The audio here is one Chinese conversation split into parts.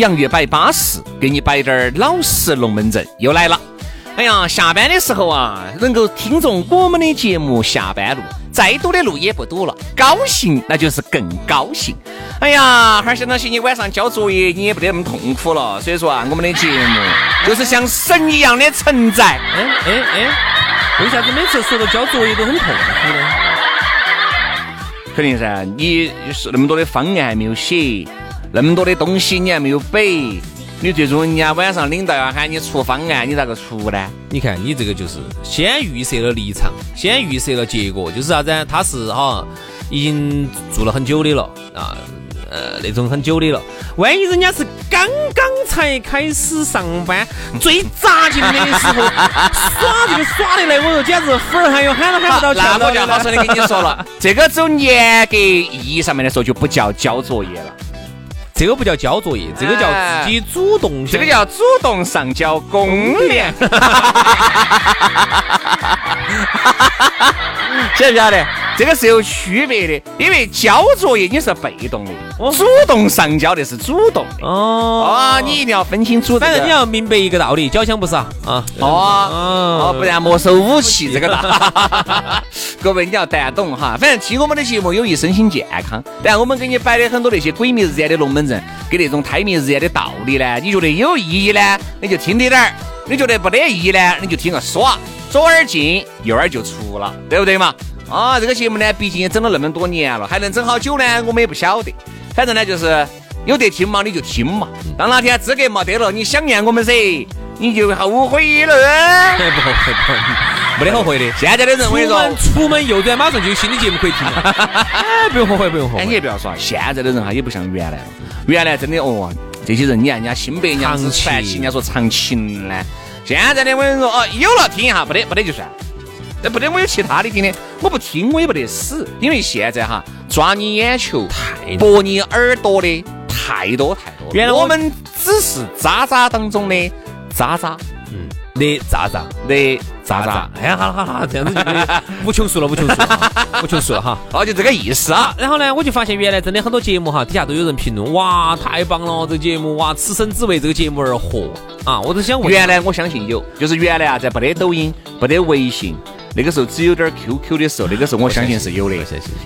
洋芋摆巴适，给你摆点儿老实龙门阵，又来了。哎呀，下班的时候啊，能够听众我们的节目下班路，再堵的路也不堵了，高兴那就是更高兴。哎呀，哈儿想到起你晚上交作业，你也不得那么痛苦了。所以说啊，我们的节目就是像神一样的存在。哎哎哎，为啥子每次说到交作业都很痛苦呢？肯定噻，你是那么多的方案还没有写。那么多的东西你还没有背，你最终人家晚上领导要喊你出方案，你咋个出呢？你看你这个就是先预设了立场，先预设了结果，就是啥子？他是哈已经做了很久的了啊，呃那种很久的了。万一人家是刚刚才开始上班，最扎劲的时候耍这个耍的来，我说简直粉儿还有喊都喊不到那我就好生的跟你说了，这个从严格意义上面来说就不叫交作业了。这个不叫交作业，这个叫自己主动，这个叫主动上交公联，晓不晓得？这个是有区别的，因为交作业你是被动的，主动上交的是主动的。哦。啊，你一定要分清楚。反正你要明白一个道理，交枪不是啊？啊。哦，不然没收武器这个道。各位你要谈懂哈，反正听我们的节目有益身心健康。但我们给你摆的很多那些鬼迷日眼的龙门阵，跟那种胎迷日眼的道理呢，你觉得有意义呢，你就听滴点儿；你觉得不得意义呢，你就听个耍，左耳进右耳就出了，对不对嘛？啊，这个节目呢，毕竟也整了那么多年了，还能整好久呢？我们也不晓得。反正呢，就是有得听嘛，你就听嘛。当哪天资格没得了，你想念我们噻，你就后悔了。不后悔，不后悔，没得后悔的。现在的人，我跟你说，出门右转，马上就有新的节目可以听。不用后悔，不用后悔。你也不要说，现在的人哈，也不像原来了。原来真的哦，这些人，你看人家新白娘子传奇，人家说长情呢。现在的我跟你说，哦，有了听一下，不得不得就算。那不得，我有其他的听的，我不听我也不得死，因为现在哈抓你眼球、太博你耳朵的太多太多。原来我们只是渣渣当中的渣渣，嗯，的渣渣的渣渣。哎呀，好了好了，这样子就无穷数了，无穷数了，无穷数了哈。哦，就这个意思啊。然后呢，我就发现原来真的很多节目哈，底下都有人评论，哇，太棒了，这个节目哇，此生只为这个节目而活啊！我都想问，原来我相信有，就是原来啊，在不得抖音、不得微信。那个时候只有点 QQ 的时候，那个时候我相信是有的，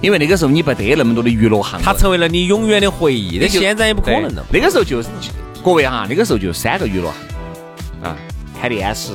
因为那个时候你不得那么多的娱乐项目，它成为了你永远的回忆。那现在也不可能了。那个时候就各位哈，那个时候就三个娱乐啊，看电视，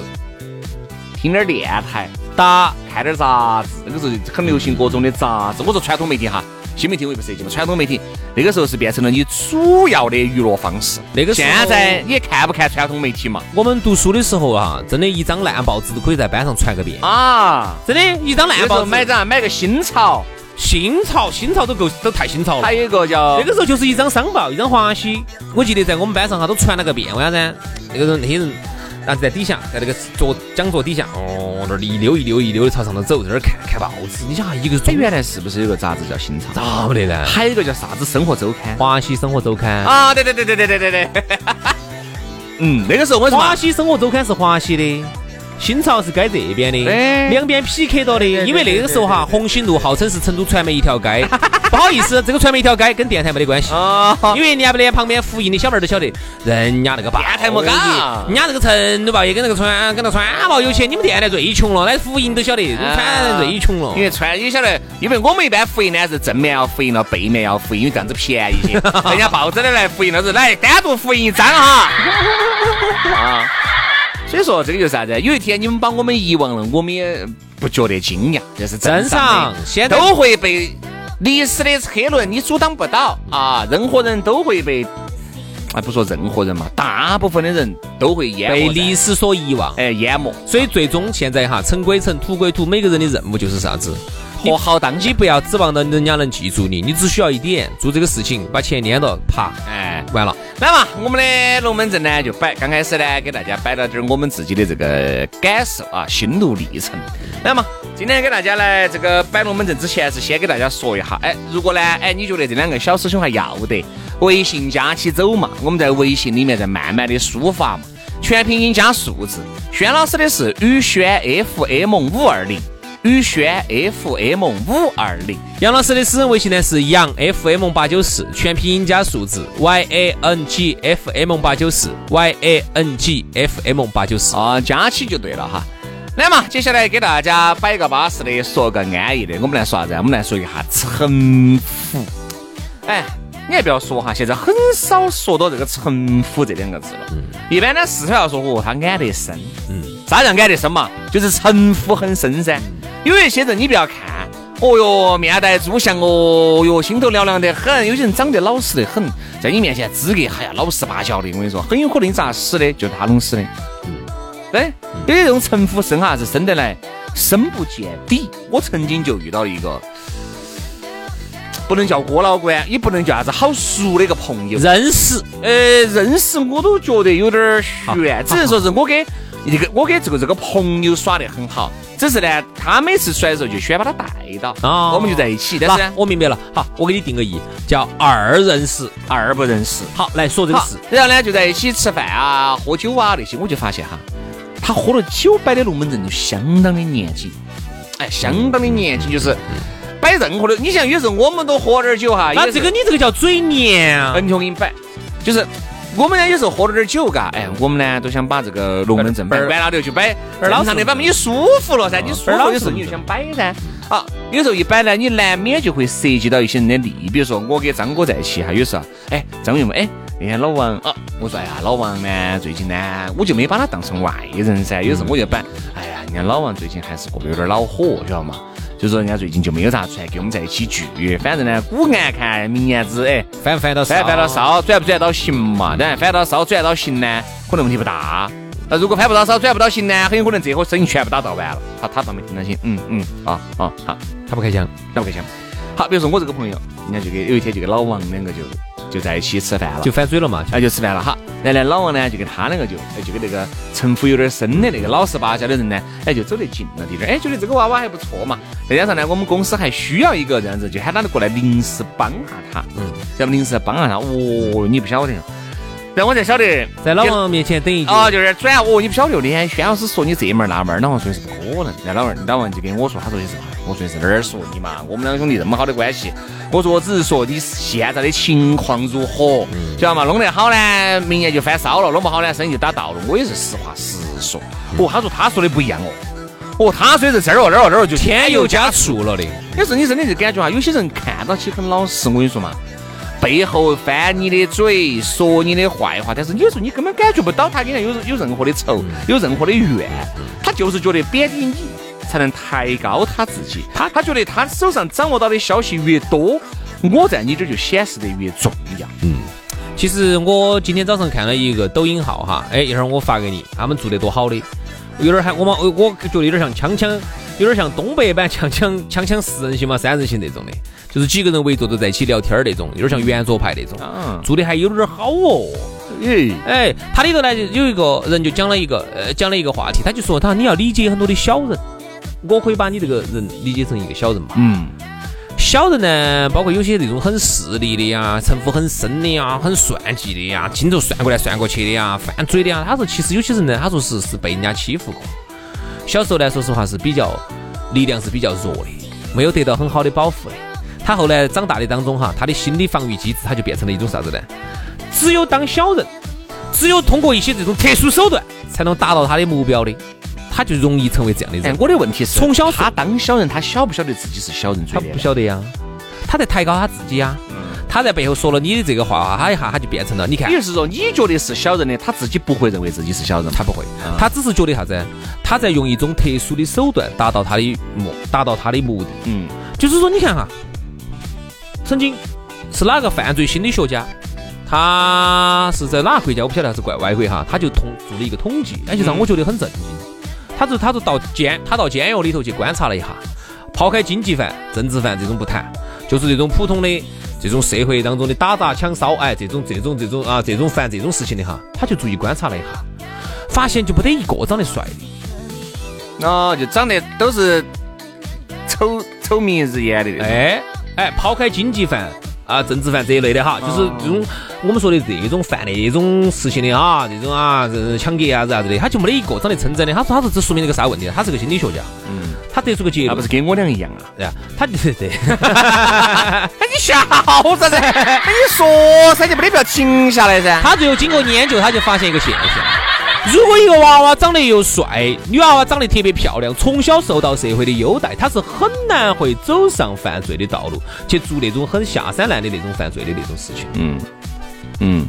听点电台，打看点杂志。那个时候很流行各种的杂志。我说传统媒体哈。新媒体我也不涉及嘛，传统媒体那个时候是变成了你主要的娱乐方式。那个现在你看不看传统媒体嘛？我们读书的时候啊，真的一张烂报纸都可以在班上传个遍啊！真的，一张烂报纸买张买个新潮，新潮新潮都够都太新潮了。还有一个叫那个时候就是一张商报，一张华西，我记得在我们班上哈都传了个遍。为啥子？那个人那些人。然后在底下，在那个桌讲桌底下，哦，那儿一溜一溜一溜的朝上头走，在那儿看看报纸。你想哈，一个他原来是不是有个杂志叫《新潮》？咋不得呢？还有一个叫啥子《生活周刊》？华西生活周刊啊！对对对对对对对对。嗯，那个时候我华西生活周刊是华西的，新潮是该这边的，哎两边 PK 到的。因为那个时候哈，红星路号称是成都传媒一条街，不好意思，这个传媒一条街跟电台没得关系。啊，因为连不连旁边复印的小妹儿都晓得，人家那个报电台没干人家那个成都报业跟那个川跟那川报有钱，你们电台最穷了，那复印都晓得，川最穷了因。为川你晓得，因为我们一般复印呢是正面要复印了，背面要复印，因为这样子便宜些。人家报纸的来复印了是来单独复印一张哈。啊，所以说这个就是啥子？有一天你们把我们遗忘了，我们也不觉得惊讶，这是正正常常的，现在都会被历史的车轮你阻挡不到啊，任何人都会被。啊，不说任何人嘛，大部分的人都会淹没被历史所遗忘，哎淹没，所以最终现在哈，尘归尘，土归土，每个人的任务就是啥子？活好当下你。不要指望到人家能记住你，你只需要一点，做这个事情，把钱撵到，啪，哎，完了。来嘛，我们的龙门阵呢就摆，刚开始呢给大家摆了点我们自己的这个感受啊，心路历程。来嘛，今天给大家来这个摆龙门阵之前是先给大家说一下，哎，如果呢，哎你觉得这两个小师兄还要得，微信加起走嘛，我们在微信里面再慢慢的抒发嘛，全拼音加数字。轩老师的是宇轩 FM 五二零，宇轩 FM 五二零。杨老师的私人微信呢是杨 FM 八九四，全拼音加数字 Y A N G F M 八九四 Y A N G F M 八九四。啊，加起就对了哈。来嘛，接下来给大家摆个巴适的，说个安逸的。我们来说啥子？我们来说一下城府。哎，你还不要说哈，现在很少说到这个城府这两个字了。嗯一般呢，四川要说哦，他安得深。嗯，啥叫安得深嘛？就是城府很深噻。有一些人你不要看，哦哟，面带猪相，哦哟，心头凉凉得很。有些人长得老实得很，在你面前资格，哎呀，老实巴交的。我跟你说，很有可能你咋死的，就是他弄死的。对，有些这种城府深哈是深得来，深不见底。我曾经就遇到一个，不能叫哥老倌，也不能叫啥子好熟的一个朋友，认识呃，认识我都觉得有点儿悬，只能说是我给一个我给这个这个朋友耍得很好，只是呢，他每次出来的时候就喜欢把他带到，啊我们就在一起，但是呢我明白了。好，我给你定个义，叫二认识。二不认识。好，来说这个事。，然后呢就在一起吃饭啊、喝酒啊那些，我就发现哈，他喝了酒摆的龙门阵都相当的年轻，哎，相当的年轻，就是摆任何的，你像有时候我们都喝点儿酒哈，那这个你这个叫嘴黏啊。恩兄给你摆，就是我们呢有时候喝了点酒，嘎，哎，我们呢都想把这个龙门阵摆完了的就摆正常的摆嘛，你舒服了噻，你舒服的时候你就想摆噻。啊，有时候一摆呢，你难免就会涉及到一些人的利益，比如说我跟张哥在一起哈，有时候，哎，张哥问，哎，那天老王啊，我说，哎呀，老王呢，最近呢，我就没把他当成外人噻，有时候我就摆，哎呀，人家老王最近还是过得有点恼火，晓得嘛？就说人家最近就没有咋出来跟我们在一起聚，反正呢，古案看明年子，哎，翻不翻到翻翻到烧，转不转到行嘛？当然翻到烧转到行呢，可能问题不大。那如果翻不到烧转不到行呢，很有可能这伙生意全部打倒完了。他他倒没听到心，嗯嗯啊啊好，他不开枪。他不开枪。好，比如说我这个朋友，人家就给有一天就给老王两个就就在一起吃饭了，就翻嘴了嘛。哎，就吃饭了哈。然后呢，老王呢就跟他两个就，哎，就跟那个城府有点深的那个老实巴交的人呢，哎，就走得近了点儿，哎，觉得这个娃娃还不错嘛。再加上呢，我们公司还需要一个这样子，就喊他过来临时帮下他，嗯，咱们临时帮下他。哦，你不晓得，然后我才晓得，在老王面前等一句。啊，就是转哦，你不晓得，那天轩老师说你这门儿那门儿，老王说的是不可能。然后老王老王就跟我说，他说的是，我说的是哪儿说你嘛？我们两个兄弟这么好的关系，我说我只是说你现在的情况如何，知道吗？弄得好呢，明年就翻烧了；弄不好呢，生意就打倒了。我也是实话实说。哦，他说他说的不一样哦。哦，他说的是这儿哦，那儿哦，那儿哦，就添油加醋了的。有时候你真的就感觉哈，有些人看到起很老实，我跟你说嘛，背后翻你的嘴，说你的坏话，但是有时候你根本感觉不到他跟人有有任何的仇，有任何的怨，他就是觉得贬低你才能抬高他自己，他他觉得他手上掌握到的消息越多，我在你这儿就显示得越重要。嗯。其实我今天早上看了一个抖音号哈，哎，一会儿我发给你，他们做得多好的，有点像我们，我我觉得有点像锵锵，有点像东北版锵锵锵锵四人行嘛三人行那种的，就是几个人围坐都在一起聊天儿那种，有点像圆桌派那种，啊，做的还有点好哦。诶，哎，他里头呢就有一个人就讲了一个呃讲了一个话题，他就说他你要理解很多的小人，我可以把你这个人理解成一个小人嘛。嗯，小人呢，包括有些那种很势利的呀，城府很深的呀，很算计的呀，经头算过来算过去的呀，犯嘴的呀。他说其实有些人呢，他说是是被人家欺负过，小时候呢，说实话是比较力量是比较弱的，没有得到很好的保护的。他后来长大的当中哈，他的心理防御机制他就变成了一种啥子呢？只有当小人，只有通过一些这种特殊手段才能达到他的目标的，他就容易成为这样的人。我的问题是，从小他当小人，他晓不晓得自己是小人？他不晓得呀，他在抬高他自己呀。他在背后说了你的这个话，他一下他就变成了，你看，也就是说，你觉得是小人的，他自己不会认为自己是小人，他不会，他只是觉得啥子？他在用一种特殊的手段达到他的目，达到他的目的。嗯，就是说，你看哈，曾经是哪个犯罪心理学家？他是在哪个国家？我不晓得，还是怪外国哈？他就统做了一个统计，而且让我觉得很震惊。他就他就到监，他到监狱里头去观察了一下，抛开经济犯、政治犯这种不谈，就是这种普通的。这种社会当中的打砸抢烧，哎，这种这种这种啊，这种犯这种事情的哈，他就注意观察了一下，发现就不得一个长得帅的，哦，就长得都是丑丑名日眼的，哎哎，抛开经济犯啊、政治犯这一类的哈，就是这种我们说的这种犯那种事情的啊，这种啊，抢劫啊啥子的，他就没得一个长得称赞的。他说，他说这说明了个啥问题？他是个心理学家，嗯。他得出个结论，那不是跟我俩一样啊？对啊，他对对。哎，你笑啥子？哎，你说噻，就没得必要停下来噻。他最后经过研究，他就发现一个现象：如果一个娃娃长得又帅，女娃娃长得特别漂亮，从小受到社会的优待，她是很难会走上犯罪的道路，去做那种很下三滥的那种犯罪的那种事情。嗯嗯。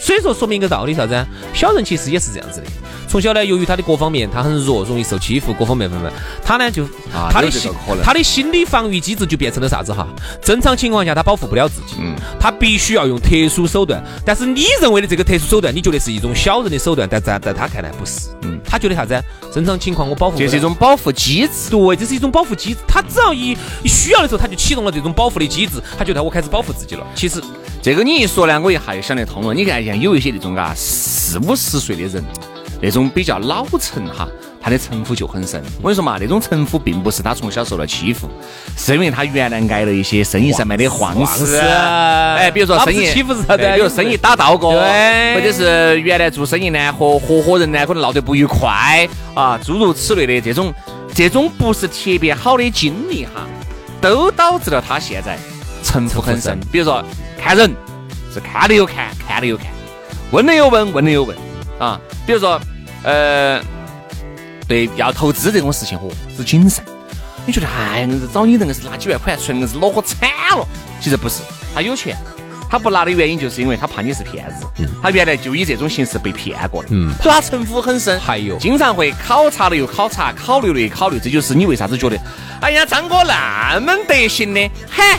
所以说，说明一个道理啥子？小人其实也是这样子的。从小呢，由于他的各方面他很弱，容易受欺负，各方面方面，他呢就他的心他的心理防御机制就变成了啥子哈？正常情况下他保护不了自己，嗯他必须要用特殊手段。但是你认为的这个特殊手段，你觉得是一种小人的手段，但在在他看来不是。嗯，他觉得啥子？正常情况我保护，这是一种保护机制。对，这是一种保护机制。他只要一一需要的时候，他就启动了这种保护的机制。他觉得我开始保护自己了。其实这个你一说呢，我一下就想得通了。你看像有一些那种啊四五十岁的人。那种比较老成哈，他的城府就很深。我跟你说嘛，那种城府并不是他从小受到欺负，是因为他原来挨了一些生意上面的晃事。哎，比如说生意欺负是啥子？比如生意打到过，或者是原来做生意呢和合伙人呢可能闹得不愉快啊，诸如此类的这种，这种不是特别好的经历哈，都导致了他现在城府很深。比如说看人是看了又看，看了又看，问了又问，问了又问啊，比如说。呃，对，要投资这种事情，哦，是谨慎。你觉得，哎，硬是找你，硬是拿几万块，纯硬是恼火惨了。其实不是，他有钱，他不拿的原因就是因为他怕你是骗子。他原来就以这种形式被骗过的，嗯，所以他城府很深。还有，经常会考察了又考察，考虑了又考虑。这就是你为啥子觉得，哎呀，张哥那么得行的，喊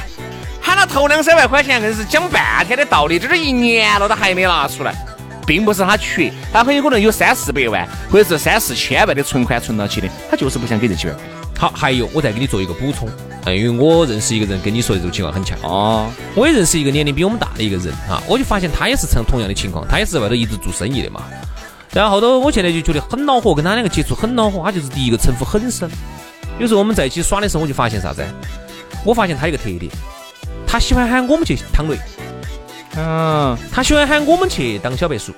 喊他投两三万块钱，硬是讲半天的道理，这都一年了，他还没拿出来。并不是他缺，他很有可能有三四百万或者是三四千万的存款存到起的，他就是不想给这几万块。好，还有我再给你做一个补充，因为我认识一个人，跟你说的这种情况很像哦。我也认识一个年龄比我们大的一个人哈，我就发现他也是成同样的情况，他也是在外头一直做生意的嘛。然后后头我现在就觉得很恼火，跟他两个接触很恼火。他就是第一个城府很深，有时候我们在一起耍的时候，我就发现啥子？我发现他一个特点，他喜欢喊我们去趟雷。嗯，他喜欢喊我们去当小白鼠，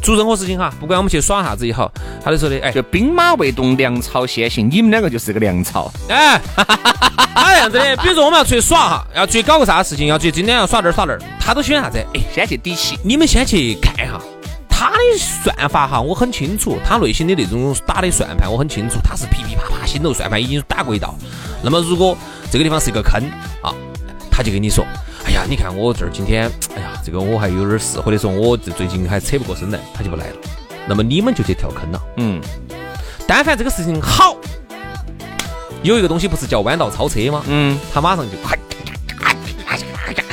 做任何事情哈，不管我们去耍啥子也好，他就说的，哎，就兵马未动，粮草先行，你们两个就是个粮草，哎，他 这样子的，比如说我们要出去耍哈，要出去搞个啥事情，要去今天要耍这儿耍那儿，他都喜欢啥子？哎，先去底气，你们先去看一下，他的算法哈，我很清楚，他内心的那种打的算盘我很清楚，他是噼噼啪啪心头算盘已经打过一道。那么如果这个地方是一个坑啊，他就跟你说。你看我这儿今天，哎呀，这个我还有点事，或者说我这最近还扯不过身来，他就不来了。那么你们就去跳坑了。嗯，但凡这个事情好，有一个东西不是叫弯道超车吗？嗯，他马上就快，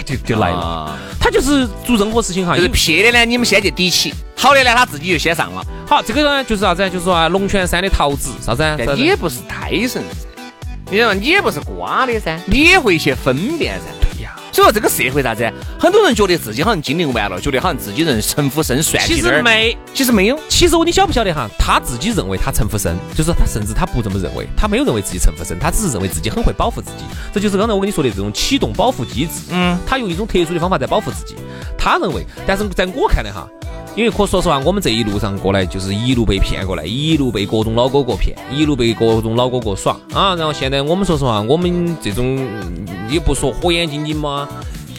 就就来了。他就是做任何事情哈，就是撇的呢，你们先去抵起；好的呢，他自己就先上了。好，这个呢就是啥子？就是说啊，龙泉山的桃子啥子？你也不是胎神，你说你也不是瓜的噻，你也会去分辨噻。所以说这个社会啥子？很多人觉得自己好像经历完了，觉得好像自己人城府深，算计其实没，其实没有。其实我你晓不晓得哈？他自己认为他城府深，就是他甚至他不这么认为，他没有认为自己城府深，他只是认为自己很会保护自己。这就是刚才我跟你说的这种启动保护机制。嗯，他用一种特殊的方法在保护自己。他认为，但是在我看来哈，因为可说实话，我们这一路上过来就是一路被骗过来，一路被各种老哥哥骗，一路被各种老哥哥耍啊。然后现在我们说实话，我们这种也不说火眼金睛嘛，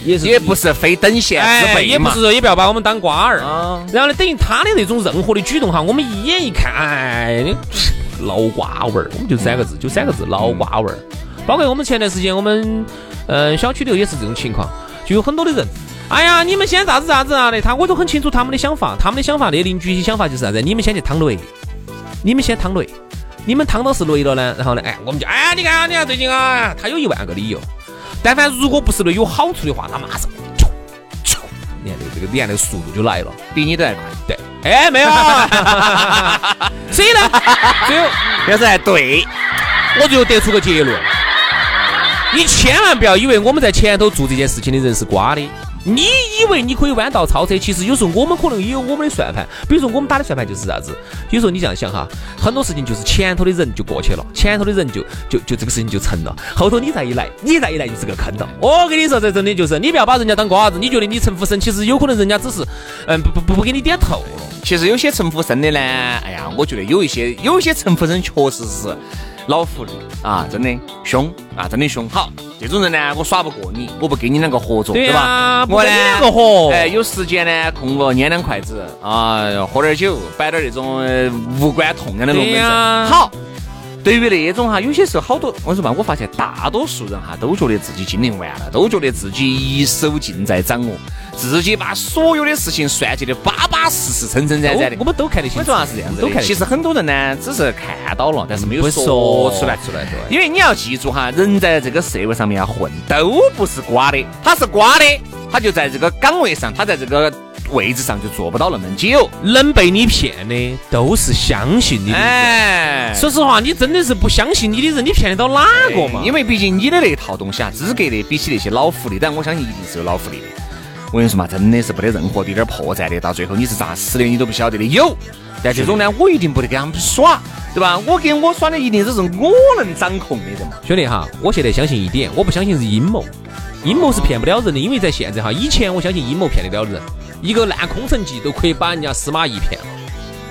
也是也不是非等闲之辈也不是说也不要把我们当瓜儿啊。然后呢，等于他的那种任何的举动哈，我们一眼一看，哎，老瓜味儿，我们就三个字，就三个字，老瓜味儿。包括我们前段时间，我们嗯小区里头也是这种情况，就有很多的人。哎呀，你们先咋子咋子啊？的，他我都很清楚他们的想法，他们的想法，那邻居的想法就是啥子？你们先去趟雷，你们先趟雷，你们趟到是雷了呢，然后呢，哎，我们就哎，你看啊，你看最近啊，他有一万个理由，但凡如果不是雷有好处的话，他马上你看这个脸的速度就来了，比你都还快。对，哎，没有，所以呢，最后要是还对，我最后得出个结论，你千万不要以为我们在前头做这件事情的人是瓜的。你以为你可以弯道超车？其实有时候我们可能也有我们的算盘。比如说我们打的算盘就是啥子？有时候你这样想哈，很多事情就是前头的人就过去了，前头的人就就就这个事情就成了，后头你再一来，你再一来就是个坑了。我跟你说，这真的就是，你不要把人家当瓜子，你觉得你陈福生，其实有可能人家只是嗯不不不不给你点头了。其实有些陈福生的呢，哎呀，我觉得有一些有一些陈福生确实是。老狐狸啊，真的凶啊，真的凶。好，这种人呢，我耍不过你，我不跟你两个合作，对吧？我跟你两个合。哎，有时间呢，空个拈两筷子啊，喝点酒，摆点那种无关痛痒的龙门阵。好，对于那种哈，有些时候好多，我说嘛，我发现大多数人哈，都觉得自己经营完了，都觉得自己一手尽在掌握。自己把所有的事情算计的巴巴适适、称称赞赞的，我们都看得清。为什么是这样子？都看。其实很多人呢，只是看到了，但是没有说出来。出来，对。因为你要记住哈，人在这个社会上面要混，都不是瓜的。他是瓜的，他就在这个岗位上，他在这个位置上就坐不到那么久。能被你骗的，都是相信你的。哎，说实话，你真的是不相信你的人，你骗得到哪个嘛？因为毕竟你的那套东西啊，资格的比起那些老狐狸，但我相信一定是有老狐狸的。我跟你说嘛，真的是没得任何的点破绽的，到最后你是咋死的，你都不晓得的。有，但这种呢，我一定不得跟他们耍，对吧？我跟我耍的一定都是我能掌控的人嘛。兄弟哈，我现在相信一点，我不相信是阴谋，阴谋是骗不了人的，因为在现在哈，以前我相信阴谋骗得了人，一个烂空城计都可以把人家司马懿骗了。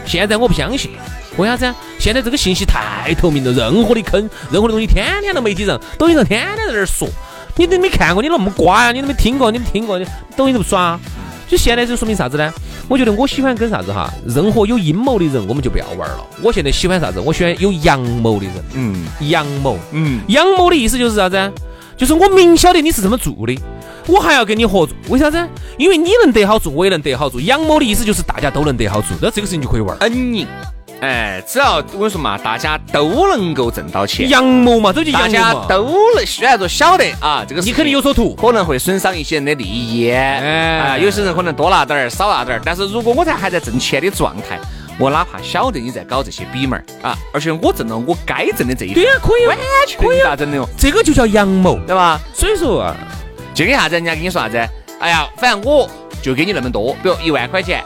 现在我不相信，为啥子？现在这个信息太透明了，任何的坑，任何的东西，天天在媒体上、抖音上天天在那儿说。你都没看过，你那么瓜呀？你都没听过，你没听过，你抖音都不耍。就现在就说明啥子呢？我觉得我喜欢跟啥子哈，任何有阴谋的人，我们就不要玩了。我现在喜欢啥子？我喜欢有阳谋的人。嗯，阳谋。嗯，阳谋的意思就是啥子？就是我明晓得你是这么做的，我还要跟你合作。为啥子？因为你能得好处，我也能得好处。阳谋的意思就是大家都能得好处，那这个事情就可以玩。恩赢。哎，只要我跟你说嘛，大家都能够挣到钱，阳谋嘛，这就大家都能虽然说晓得啊，这个你肯定有所图，可能会损伤一些人的利益，哎，啊，有些人可能多拿点儿，少拿点儿，但是如果我在还在挣钱的状态，我哪怕晓得你在搞这些比门儿啊，而且我挣了我该挣的这一，对呀，可以，完全可以咋整的哦，这个就叫阳谋，对吧？所以说啊，就给啥子，人家跟你说啥子？哎呀，反正我就给你那么多，比如一万块钱。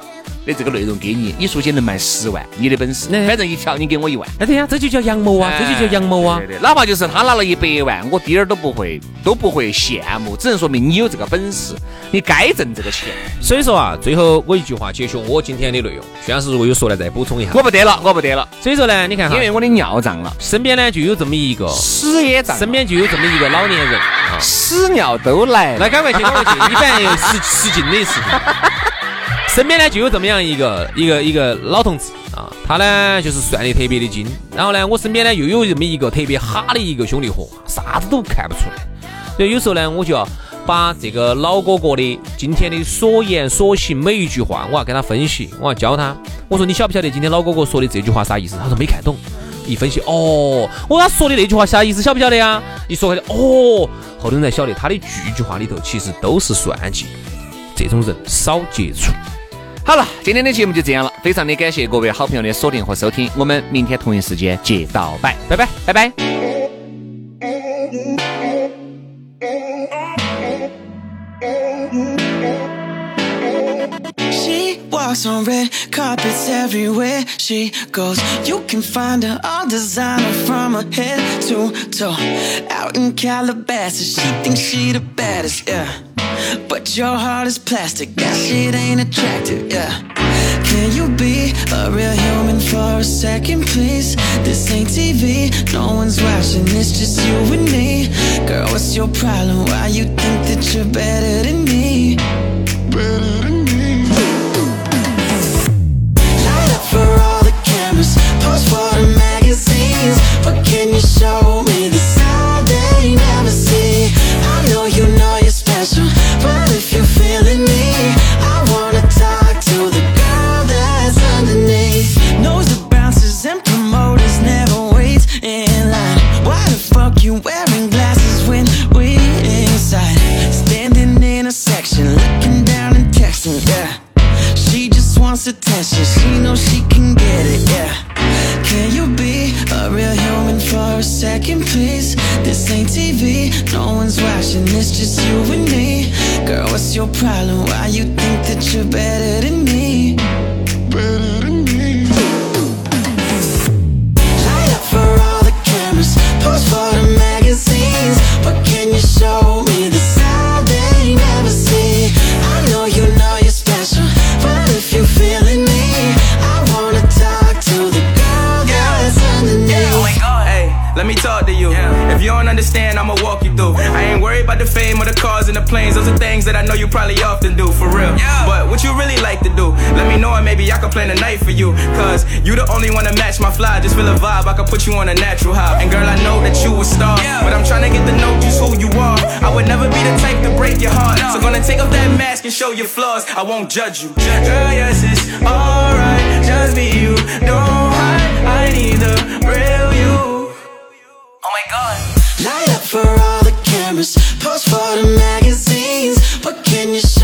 的这个内容给你，你说起能卖十万，你的本事，反正一条你给我一万，那对呀，这就叫阳谋啊，这就叫阳谋啊，对对，哪怕就是他拿了一百万，我滴点儿都不会都不会羡慕，只能说明你有这个本事，你该挣这个钱。所以说啊，最后我一句话结束我今天的内容，徐老师如果有说的再补充一下。我不得了，我不得了。所以说呢，你看哈，因为我的尿胀了，身边呢就有这么一个屎也胀，身边就有这么一个老年人，屎尿都来，来赶快去，赶快去，一般有失失禁的事情。身边呢就有这么样一个一个一个老同志啊，他呢就是算的特别的精。然后呢，我身边呢又有这么一个特别哈的一个兄弟伙，啥子都看不出来。所以有时候呢，我就要把这个老哥哥的今天的所言所行每一句话，我要跟他分析，我要教他。我说你晓不晓得今天老哥哥说的这句话啥意思？他说没看懂。一分析，哦，我他说的那句话啥意思？晓不晓得呀？一说开哦，后头才晓得他的句句话里头其实都是算计。这种人少接触。好了，今天的节目就这样了，非常的感谢各位好朋友的锁定和收听，我们明天同一时间接到拜，拜拜，拜拜。But your heart is plastic, that shit ain't attractive, yeah. Can you be a real human for a second, please? This ain't TV, no one's watching, it's just you and me. Girl, what's your problem? Why you think that you're better than me? Better than me. Light up for all the cameras, post for the magazines. But can you show me the attention, she knows she can get it, yeah. Can you be a real human for a second, please? This ain't TV, no one's watching, it's just you and me. Girl, what's your problem? Why you think that you're better than me? Don't understand, I'ma walk you through. I ain't worried about the fame or the cars and the planes. Those are things that I know you probably often do, for real. But what you really like to do, let me know and maybe I can plan a night for you. Cause you the only one to match my fly. Just feel a vibe, I can put you on a natural high. And girl, I know that you a star. But I'm trying to get to know just who you are. I would never be the type to break your heart. So gonna take off that mask and show your flaws. I won't judge you. Girl, yes, it's alright. Just be you. Don't hide. I need the for all the cameras, pose for the magazines. What can you?